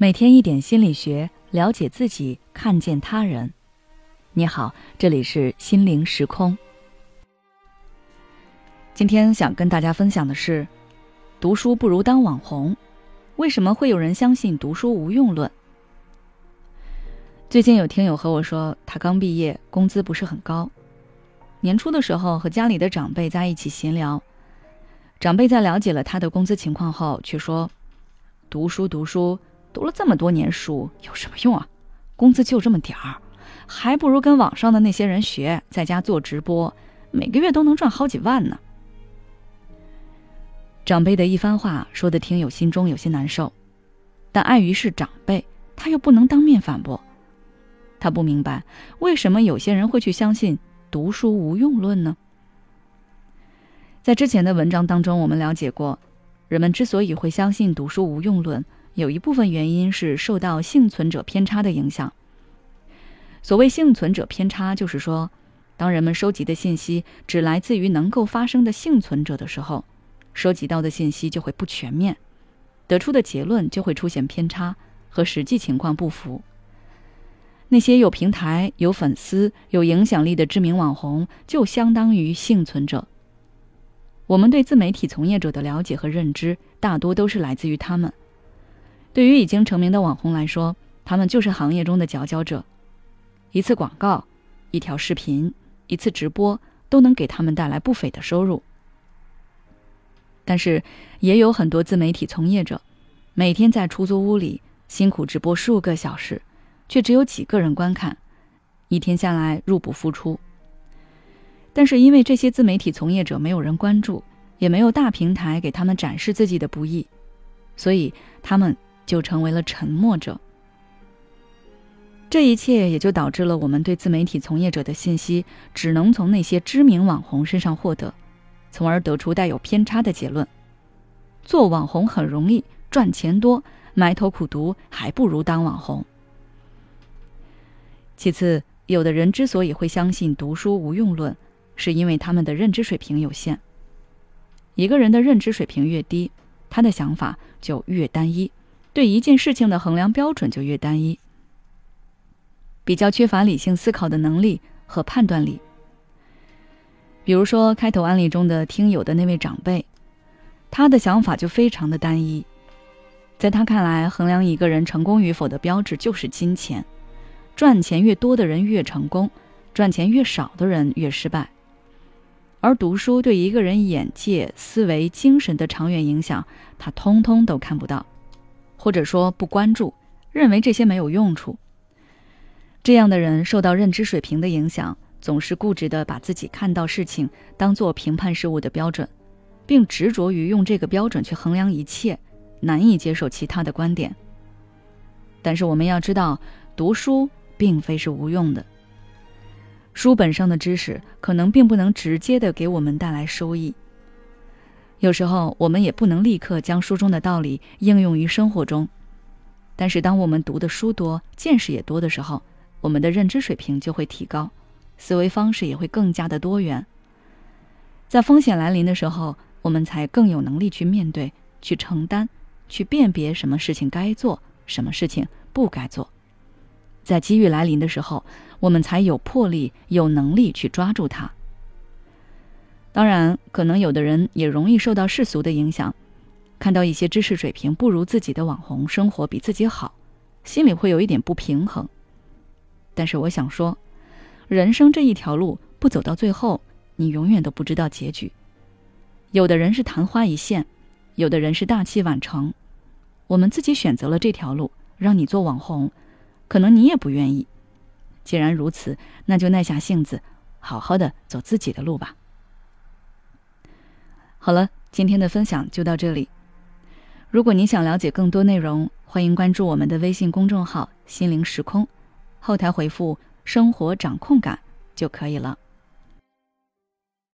每天一点心理学，了解自己，看见他人。你好，这里是心灵时空。今天想跟大家分享的是，读书不如当网红。为什么会有人相信读书无用论？最近有听友和我说，他刚毕业，工资不是很高。年初的时候和家里的长辈在一起闲聊，长辈在了解了他的工资情况后，却说：“读书读书。”读了这么多年书有什么用啊？工资就这么点儿，还不如跟网上的那些人学，在家做直播，每个月都能赚好几万呢。长辈的一番话说的听友心中有些难受，但碍于是长辈，他又不能当面反驳。他不明白为什么有些人会去相信读书无用论呢？在之前的文章当中，我们了解过，人们之所以会相信读书无用论。有一部分原因是受到幸存者偏差的影响。所谓幸存者偏差，就是说，当人们收集的信息只来自于能够发生的幸存者的时候，收集到的信息就会不全面，得出的结论就会出现偏差，和实际情况不符。那些有平台、有粉丝、有影响力的知名网红，就相当于幸存者。我们对自媒体从业者的了解和认知，大多都是来自于他们。对于已经成名的网红来说，他们就是行业中的佼佼者。一次广告、一条视频、一次直播，都能给他们带来不菲的收入。但是，也有很多自媒体从业者，每天在出租屋里辛苦直播数个小时，却只有几个人观看，一天下来入不敷出。但是，因为这些自媒体从业者没有人关注，也没有大平台给他们展示自己的不易，所以他们。就成为了沉默者。这一切也就导致了我们对自媒体从业者的信息只能从那些知名网红身上获得，从而得出带有偏差的结论：做网红很容易，赚钱多，埋头苦读还不如当网红。其次，有的人之所以会相信读书无用论，是因为他们的认知水平有限。一个人的认知水平越低，他的想法就越单一。对一件事情的衡量标准就越单一，比较缺乏理性思考的能力和判断力。比如说开头案例中的听友的那位长辈，他的想法就非常的单一，在他看来，衡量一个人成功与否的标志就是金钱，赚钱越多的人越成功，赚钱越少的人越失败。而读书对一个人眼界、思维、精神的长远影响，他通通都看不到。或者说不关注，认为这些没有用处。这样的人受到认知水平的影响，总是固执地把自己看到事情当做评判事物的标准，并执着于用这个标准去衡量一切，难以接受其他的观点。但是我们要知道，读书并非是无用的。书本上的知识可能并不能直接的给我们带来收益。有时候我们也不能立刻将书中的道理应用于生活中，但是当我们读的书多、见识也多的时候，我们的认知水平就会提高，思维方式也会更加的多元。在风险来临的时候，我们才更有能力去面对、去承担、去辨别什么事情该做，什么事情不该做。在机遇来临的时候，我们才有魄力、有能力去抓住它。当然，可能有的人也容易受到世俗的影响，看到一些知识水平不如自己的网红生活比自己好，心里会有一点不平衡。但是我想说，人生这一条路不走到最后，你永远都不知道结局。有的人是昙花一现，有的人是大器晚成。我们自己选择了这条路，让你做网红，可能你也不愿意。既然如此，那就耐下性子，好好的走自己的路吧。好了，今天的分享就到这里。如果您想了解更多内容，欢迎关注我们的微信公众号“心灵时空”，后台回复“生活掌控感”就可以了。